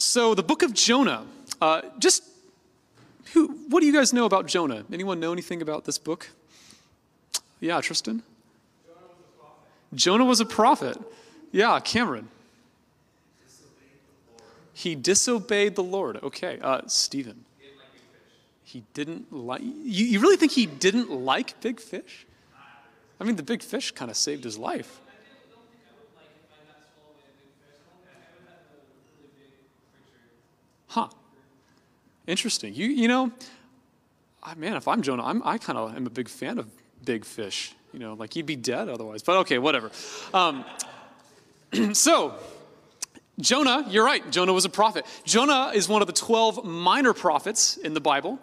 So, the book of Jonah, uh, just who, what do you guys know about Jonah? Anyone know anything about this book? Yeah, Tristan? Jonah was a prophet. Yeah, Cameron. He disobeyed the Lord. Okay, uh, Stephen. He didn't like. You, you really think he didn't like big fish? I mean, the big fish kind of saved his life. Interesting. You, you know, man, if I'm Jonah, I'm, I kind of am a big fan of big fish. You know, like he'd be dead otherwise. But okay, whatever. Um, so, Jonah, you're right. Jonah was a prophet. Jonah is one of the 12 minor prophets in the Bible.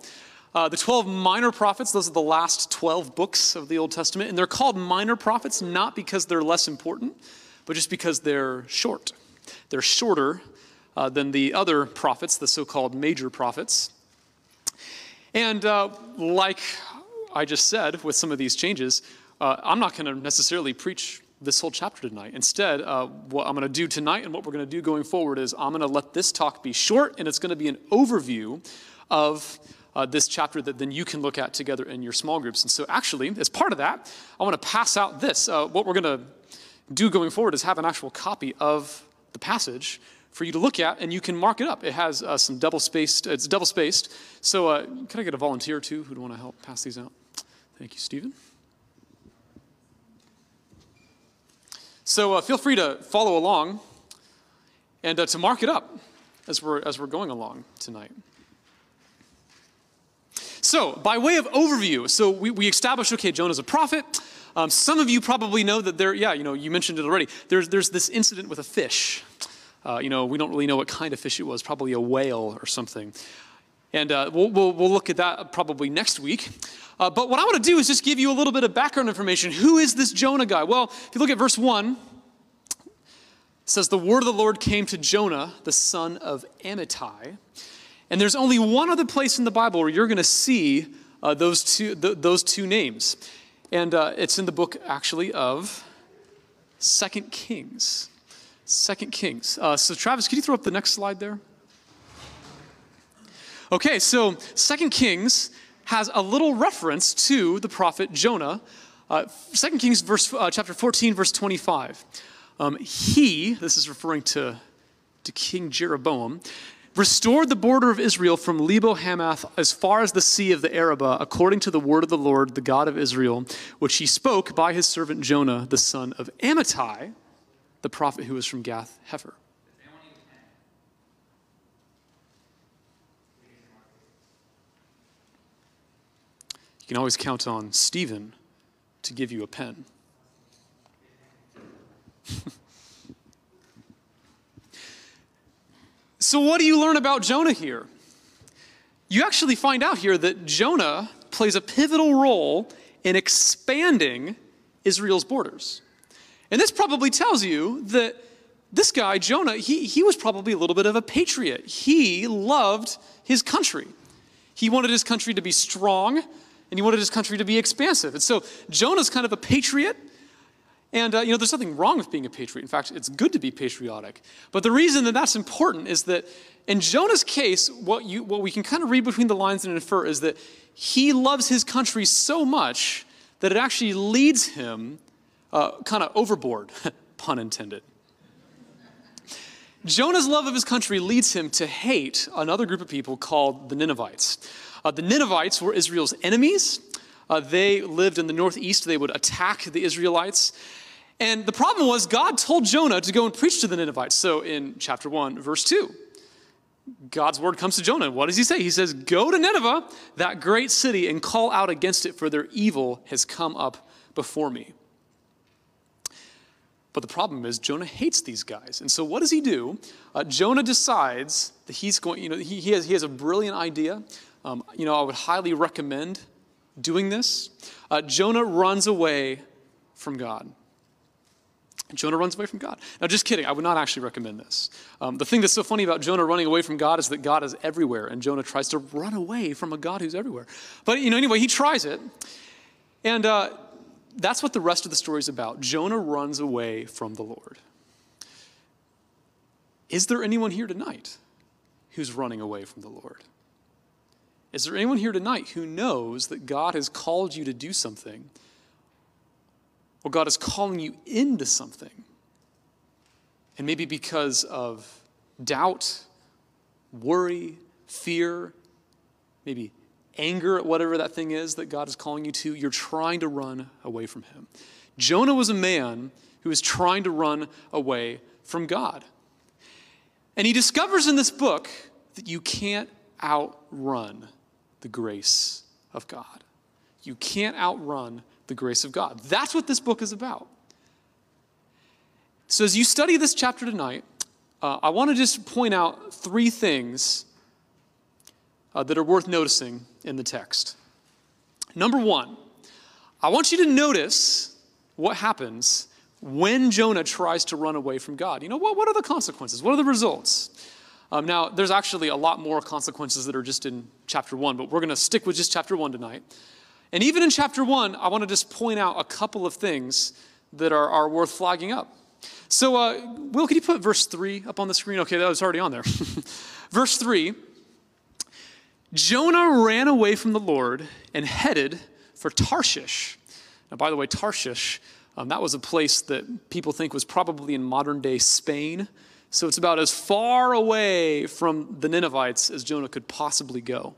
Uh, the 12 minor prophets, those are the last 12 books of the Old Testament. And they're called minor prophets not because they're less important, but just because they're short. They're shorter uh, than the other prophets, the so called major prophets. And uh, like I just said, with some of these changes, uh, I'm not going to necessarily preach this whole chapter tonight. Instead, uh, what I'm going to do tonight and what we're going to do going forward is I'm going to let this talk be short and it's going to be an overview of uh, this chapter that then you can look at together in your small groups. And so, actually, as part of that, I want to pass out this. Uh, what we're going to do going forward is have an actual copy of the passage for you to look at, and you can mark it up. It has uh, some double spaced, it's double spaced. So, uh, can I get a volunteer too who'd want to help pass these out? Thank you, Stephen. So, uh, feel free to follow along and uh, to mark it up as we're, as we're going along tonight. So, by way of overview, so we, we established okay, Jonah's a prophet. Um, some of you probably know that there, yeah, you know, you mentioned it already. There's, there's this incident with a fish. Uh, you know, we don't really know what kind of fish it was, probably a whale or something. And uh, we'll, we'll, we'll, look at that probably next week. Uh, but what I want to do is just give you a little bit of background information. Who is this Jonah guy? Well, if you look at verse 1, it says, The word of the Lord came to Jonah, the son of Amittai. And there's only one other place in the Bible where you're going to see uh, those, two, th- those two names. And uh, it's in the book, actually, of Second Kings. Second Kings. Uh, so, Travis, could you throw up the next slide there? Okay, so Second Kings has a little reference to the prophet Jonah. Uh, 2 Kings verse, uh, chapter 14, verse 25. Um, he, this is referring to, to King Jeroboam, restored the border of Israel from Lebo Hamath as far as the sea of the Arabah, according to the word of the Lord, the God of Israel, which he spoke by his servant Jonah, the son of Amittai the prophet who was from Gath Hepher. You can always count on Stephen to give you a pen. so, what do you learn about Jonah here? You actually find out here that Jonah plays a pivotal role in expanding Israel's borders. And this probably tells you that this guy, Jonah, he, he was probably a little bit of a patriot. He loved his country. He wanted his country to be strong, and he wanted his country to be expansive. And so Jonah's kind of a patriot. And, uh, you know, there's nothing wrong with being a patriot. In fact, it's good to be patriotic. But the reason that that's important is that in Jonah's case, what, you, what we can kind of read between the lines and infer is that he loves his country so much that it actually leads him uh, kind of overboard, pun intended. Jonah's love of his country leads him to hate another group of people called the Ninevites. Uh, the Ninevites were Israel's enemies. Uh, they lived in the northeast. They would attack the Israelites. And the problem was, God told Jonah to go and preach to the Ninevites. So in chapter 1, verse 2, God's word comes to Jonah. What does he say? He says, Go to Nineveh, that great city, and call out against it, for their evil has come up before me. But the problem is, Jonah hates these guys. And so, what does he do? Uh, Jonah decides that he's going, you know, he, he, has, he has a brilliant idea. Um, you know, I would highly recommend doing this. Uh, Jonah runs away from God. Jonah runs away from God. Now, just kidding, I would not actually recommend this. Um, the thing that's so funny about Jonah running away from God is that God is everywhere, and Jonah tries to run away from a God who's everywhere. But, you know, anyway, he tries it. And uh, that's what the rest of the story is about. Jonah runs away from the Lord. Is there anyone here tonight who's running away from the Lord? Is there anyone here tonight who knows that God has called you to do something, or God is calling you into something? And maybe because of doubt, worry, fear, maybe anger at whatever that thing is that God is calling you to, you're trying to run away from Him. Jonah was a man who was trying to run away from God. And he discovers in this book that you can't outrun the grace of God. You can't outrun the grace of God. That's what this book is about. So, as you study this chapter tonight, uh, I want to just point out three things uh, that are worth noticing in the text. Number one, I want you to notice what happens when Jonah tries to run away from God. You know, what, what are the consequences? What are the results? Um, now, there's actually a lot more consequences that are just in chapter one, but we're going to stick with just chapter one tonight. And even in chapter one, I want to just point out a couple of things that are, are worth flagging up. So, uh, Will, can you put verse 3 up on the screen? Okay, that was already on there. verse 3 Jonah ran away from the Lord and headed for Tarshish. Now, by the way, Tarshish, um, that was a place that people think was probably in modern day Spain. So it's about as far away from the Ninevites as Jonah could possibly go.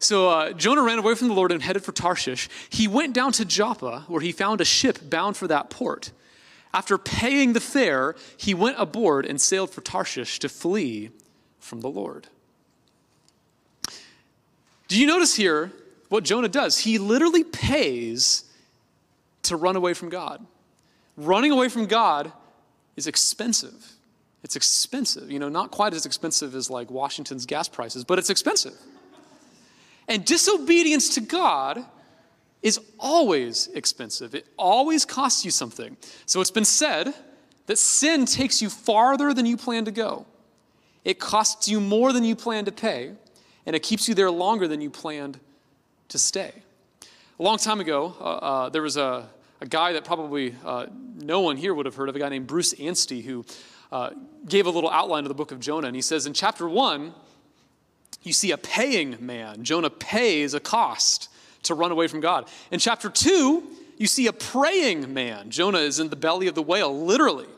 So uh, Jonah ran away from the Lord and headed for Tarshish. He went down to Joppa, where he found a ship bound for that port. After paying the fare, he went aboard and sailed for Tarshish to flee from the Lord. Do you notice here what Jonah does? He literally pays to run away from God. Running away from God is expensive. It's expensive. You know, not quite as expensive as like Washington's gas prices, but it's expensive. And disobedience to God is always expensive. It always costs you something. So it's been said that sin takes you farther than you plan to go. It costs you more than you plan to pay, and it keeps you there longer than you planned to stay. A long time ago, uh, uh, there was a, a guy that probably uh, no one here would have heard of, a guy named Bruce Anstey, who uh, gave a little outline of the book of Jonah. And he says in chapter one, you see a paying man. Jonah pays a cost to run away from God. In chapter 2, you see a praying man. Jonah is in the belly of the whale, literally,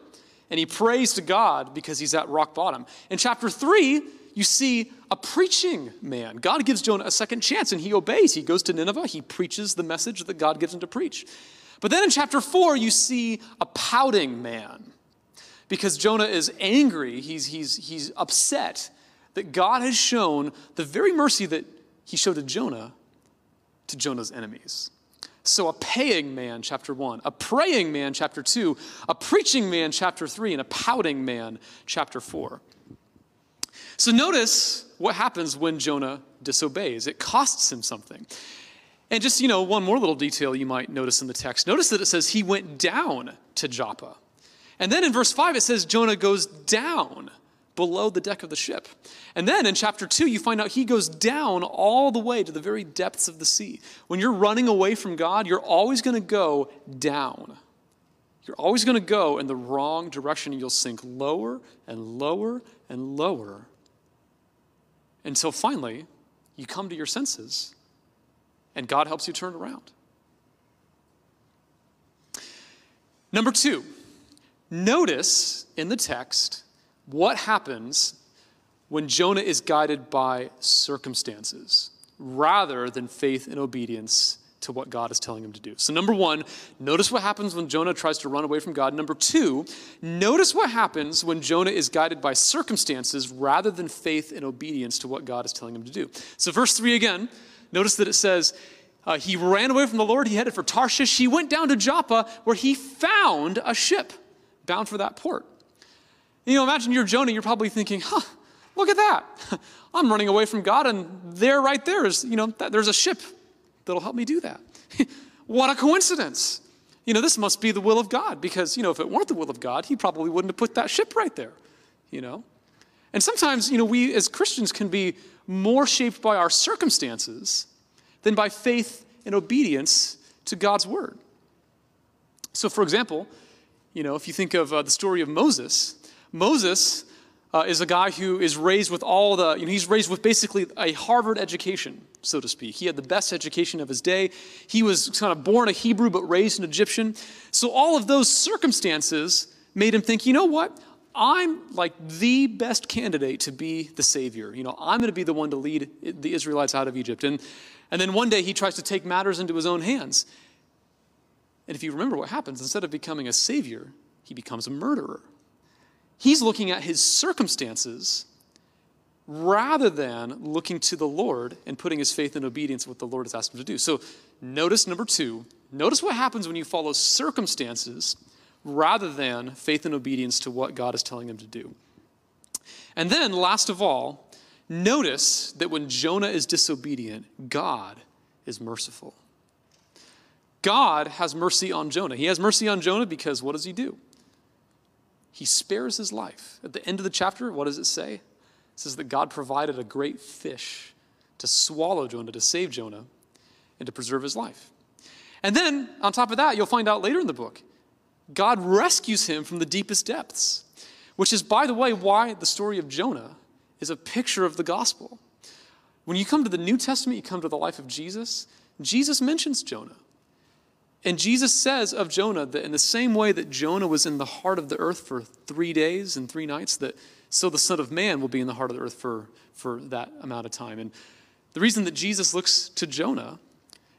and he prays to God because he's at rock bottom. In chapter 3, you see a preaching man. God gives Jonah a second chance and he obeys. He goes to Nineveh, he preaches the message that God gives him to preach. But then in chapter 4, you see a pouting man because Jonah is angry, he's, he's, he's upset that God has shown the very mercy that he showed to Jonah to Jonah's enemies. So, a paying man, chapter 1, a praying man, chapter 2, a preaching man, chapter 3, and a pouting man, chapter 4. So, notice what happens when Jonah disobeys. It costs him something. And just, you know, one more little detail you might notice in the text. Notice that it says he went down to Joppa. And then in verse 5, it says Jonah goes down below the deck of the ship. And then in chapter 2, you find out he goes down all the way to the very depths of the sea. When you're running away from God, you're always going to go down. You're always going to go in the wrong direction, you'll sink lower and lower and lower until finally you come to your senses and God helps you turn around. Number two, notice in the text what happens when Jonah is guided by circumstances rather than faith and obedience to what God is telling him to do. So, number one, notice what happens when Jonah tries to run away from God. Number two, notice what happens when Jonah is guided by circumstances rather than faith and obedience to what God is telling him to do. So, verse three again, notice that it says, uh, He ran away from the Lord, he headed for Tarshish, he went down to Joppa, where he found a ship bound for that port. You know, imagine you're Jonah, you're probably thinking, huh, look at that. I'm running away from God, and there, right there, is, you know, there's a ship that'll help me do that. what a coincidence. You know, this must be the will of God, because, you know, if it weren't the will of God, he probably wouldn't have put that ship right there, you know. And sometimes, you know, we as Christians can be more shaped by our circumstances than by faith and obedience to God's word. So, for example, you know, if you think of uh, the story of Moses, Moses uh, is a guy who is raised with all the, you know, he's raised with basically a Harvard education, so to speak. He had the best education of his day. He was kind of born a Hebrew but raised an Egyptian. So all of those circumstances made him think, you know what? I'm like the best candidate to be the savior. You know, I'm going to be the one to lead the Israelites out of Egypt. And, and then one day he tries to take matters into his own hands. And if you remember what happens, instead of becoming a savior, he becomes a murderer. He's looking at his circumstances rather than looking to the Lord and putting his faith and obedience to what the Lord has asked him to do. So notice number two, notice what happens when you follow circumstances rather than faith and obedience to what God is telling him to do. And then, last of all, notice that when Jonah is disobedient, God is merciful. God has mercy on Jonah. He has mercy on Jonah because what does he do? He spares his life. At the end of the chapter, what does it say? It says that God provided a great fish to swallow Jonah, to save Jonah, and to preserve his life. And then, on top of that, you'll find out later in the book, God rescues him from the deepest depths, which is, by the way, why the story of Jonah is a picture of the gospel. When you come to the New Testament, you come to the life of Jesus, Jesus mentions Jonah. And Jesus says of Jonah that in the same way that Jonah was in the heart of the earth for three days and three nights, that so the Son of Man will be in the heart of the earth for, for that amount of time. And the reason that Jesus looks to Jonah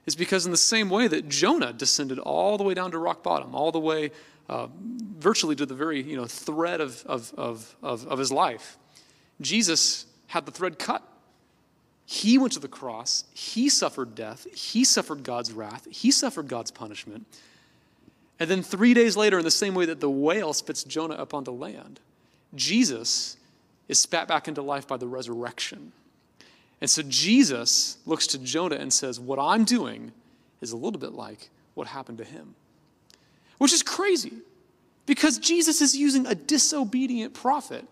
is because in the same way that Jonah descended all the way down to rock bottom, all the way uh, virtually to the very you know, thread of, of, of, of, of his life, Jesus had the thread cut he went to the cross, he suffered death, he suffered God's wrath, he suffered God's punishment. And then three days later, in the same way that the whale spits Jonah up onto land, Jesus is spat back into life by the resurrection. And so Jesus looks to Jonah and says, What I'm doing is a little bit like what happened to him. Which is crazy because Jesus is using a disobedient prophet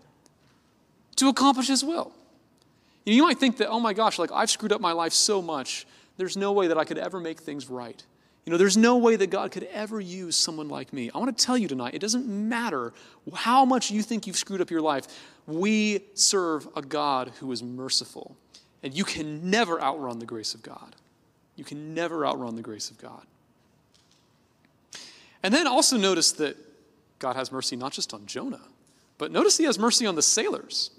to accomplish his will. You might think that, oh my gosh, like I've screwed up my life so much, there's no way that I could ever make things right. You know, there's no way that God could ever use someone like me. I want to tell you tonight, it doesn't matter how much you think you've screwed up your life. We serve a God who is merciful. And you can never outrun the grace of God. You can never outrun the grace of God. And then also notice that God has mercy not just on Jonah, but notice he has mercy on the sailors.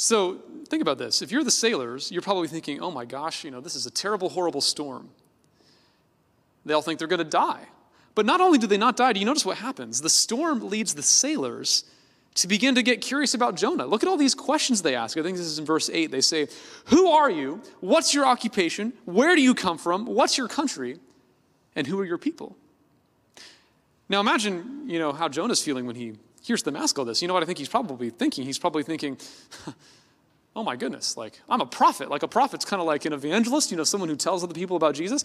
So think about this. If you're the sailors, you're probably thinking, oh my gosh, you know, this is a terrible, horrible storm. They all think they're going to die. But not only do they not die, do you notice what happens? The storm leads the sailors to begin to get curious about Jonah. Look at all these questions they ask. I think this is in verse 8. They say, Who are you? What's your occupation? Where do you come from? What's your country? And who are your people? Now imagine, you know, how Jonah's feeling when he ask all this. You know what I think he's probably thinking? He's probably thinking, oh my goodness, like I'm a prophet. Like a prophet's kind of like an evangelist, you know, someone who tells other people about Jesus.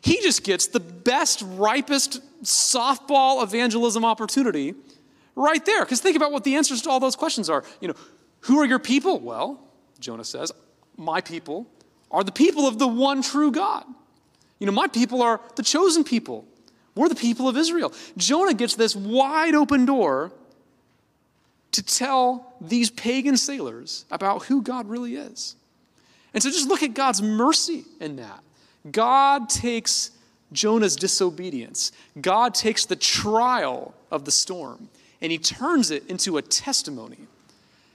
He just gets the best, ripest softball evangelism opportunity right there. Because think about what the answers to all those questions are. You know, who are your people? Well, Jonah says, my people are the people of the one true God. You know, my people are the chosen people. We're the people of Israel. Jonah gets this wide open door to tell these pagan sailors about who God really is. And so just look at God's mercy in that. God takes Jonah's disobedience, God takes the trial of the storm, and he turns it into a testimony.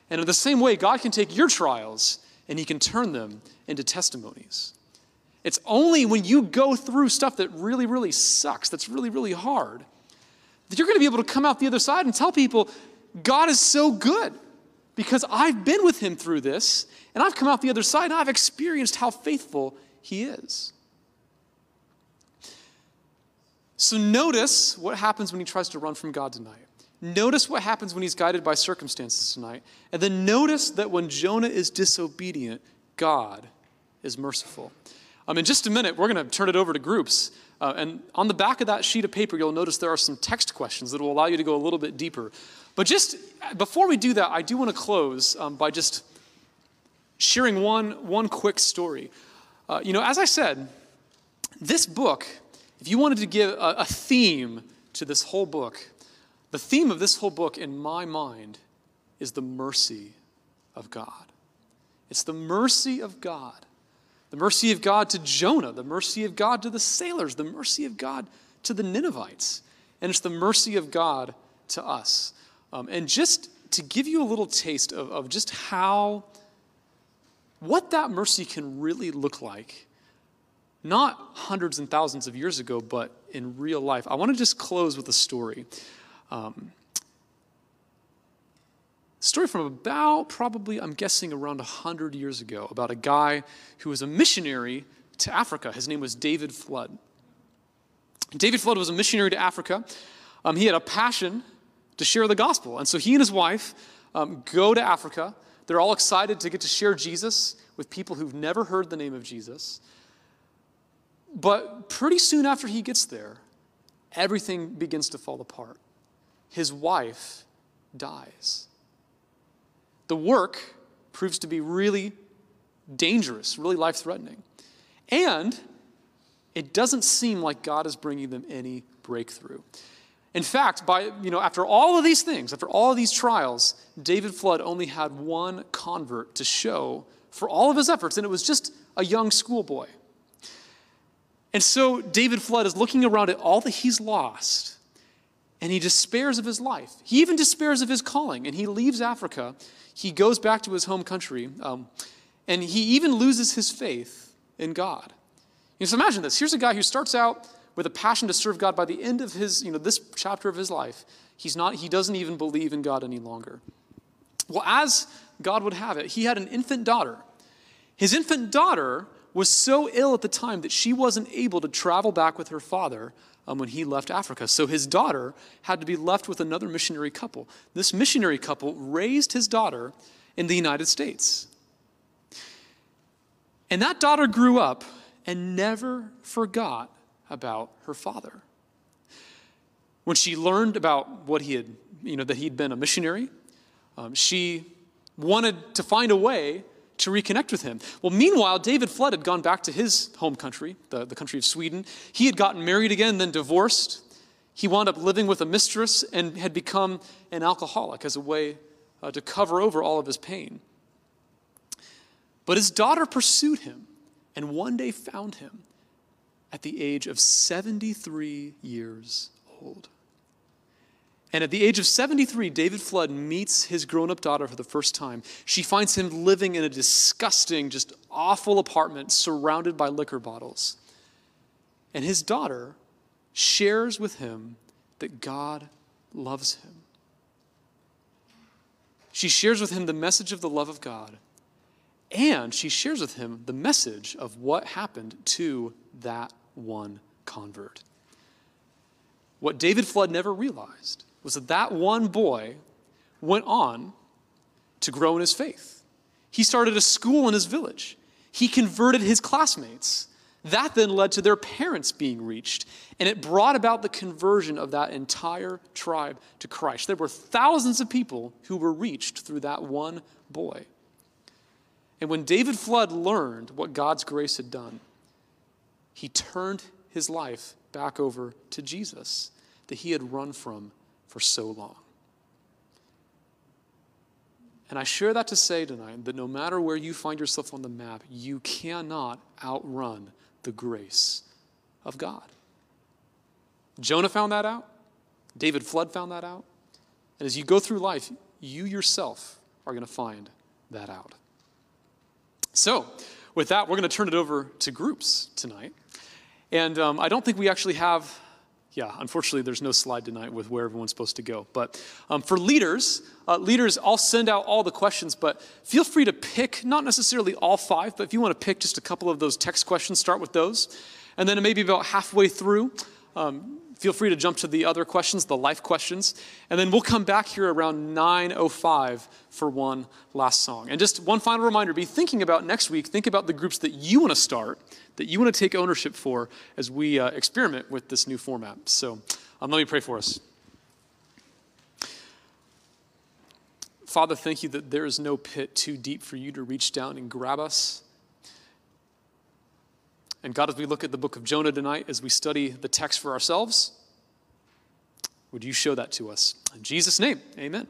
And in the same way, God can take your trials and he can turn them into testimonies. It's only when you go through stuff that really, really sucks, that's really, really hard, that you're going to be able to come out the other side and tell people, God is so good because I've been with him through this and I've come out the other side and I've experienced how faithful he is. So notice what happens when he tries to run from God tonight. Notice what happens when he's guided by circumstances tonight. And then notice that when Jonah is disobedient, God is merciful. Um, in just a minute, we're going to turn it over to groups. Uh, and on the back of that sheet of paper, you'll notice there are some text questions that will allow you to go a little bit deeper. But just before we do that, I do want to close um, by just sharing one, one quick story. Uh, you know, as I said, this book, if you wanted to give a, a theme to this whole book, the theme of this whole book, in my mind, is the mercy of God. It's the mercy of God. The mercy of God to Jonah, the mercy of God to the sailors, the mercy of God to the Ninevites. And it's the mercy of God to us. Um, and just to give you a little taste of, of just how, what that mercy can really look like, not hundreds and thousands of years ago, but in real life, I want to just close with a story. Um, story from about probably i'm guessing around 100 years ago about a guy who was a missionary to africa. His name was david flood. David flood was a missionary to africa. Um, he had a passion to share the gospel. And so he and his wife um, go to africa. They're all excited to get to share jesus with people who've never heard the name of jesus. But pretty soon after he gets there everything begins to fall apart. His wife dies the work proves to be really dangerous, really life threatening. And it doesn't seem like God is bringing them any breakthrough. In fact, by, you know, after all of these things, after all of these trials, David Flood only had one convert to show for all of his efforts, and it was just a young schoolboy. And so David Flood is looking around at all that he's lost, and he despairs of his life. He even despairs of his calling, and he leaves Africa he goes back to his home country, um, and he even loses his faith in God. You know, so imagine this. Here's a guy who starts out with a passion to serve God. By the end of his, you know, this chapter of his life, he's not, he doesn't even believe in God any longer. Well, as God would have it, he had an infant daughter. His infant daughter was so ill at the time that she wasn't able to travel back with her father um, when he left Africa. So his daughter had to be left with another missionary couple. This missionary couple raised his daughter in the United States. And that daughter grew up and never forgot about her father. When she learned about what he had, you know, that he'd been a missionary, um, she wanted to find a way to reconnect with him. Well, meanwhile, David Flood had gone back to his home country, the, the country of Sweden. He had gotten married again, then divorced. He wound up living with a mistress and had become an alcoholic as a way uh, to cover over all of his pain. But his daughter pursued him and one day found him at the age of 73 years old. And at the age of 73, David Flood meets his grown up daughter for the first time. She finds him living in a disgusting, just awful apartment surrounded by liquor bottles. And his daughter shares with him that God loves him. She shares with him the message of the love of God, and she shares with him the message of what happened to that one convert. What David Flood never realized was that that one boy went on to grow in his faith. He started a school in his village. He converted his classmates. That then led to their parents being reached, and it brought about the conversion of that entire tribe to Christ. There were thousands of people who were reached through that one boy. And when David Flood learned what God's grace had done, he turned his life back over to Jesus that he had run from for so long. And I share that to say tonight that no matter where you find yourself on the map, you cannot outrun the grace of God. Jonah found that out. David Flood found that out. And as you go through life, you yourself are going to find that out. So, with that, we're going to turn it over to groups tonight. And um, I don't think we actually have yeah, unfortunately, there's no slide tonight with where everyone's supposed to go. But um, for leaders, uh, leaders, I'll send out all the questions, but feel free to pick, not necessarily all five, but if you want to pick just a couple of those text questions, start with those. And then maybe about halfway through, um, feel free to jump to the other questions, the life questions. And then we'll come back here around 9.05 for one last song. And just one final reminder, be thinking about next week, think about the groups that you want to start that you want to take ownership for as we uh, experiment with this new format. So um, let me pray for us. Father, thank you that there is no pit too deep for you to reach down and grab us. And God, as we look at the book of Jonah tonight, as we study the text for ourselves, would you show that to us? In Jesus' name, amen.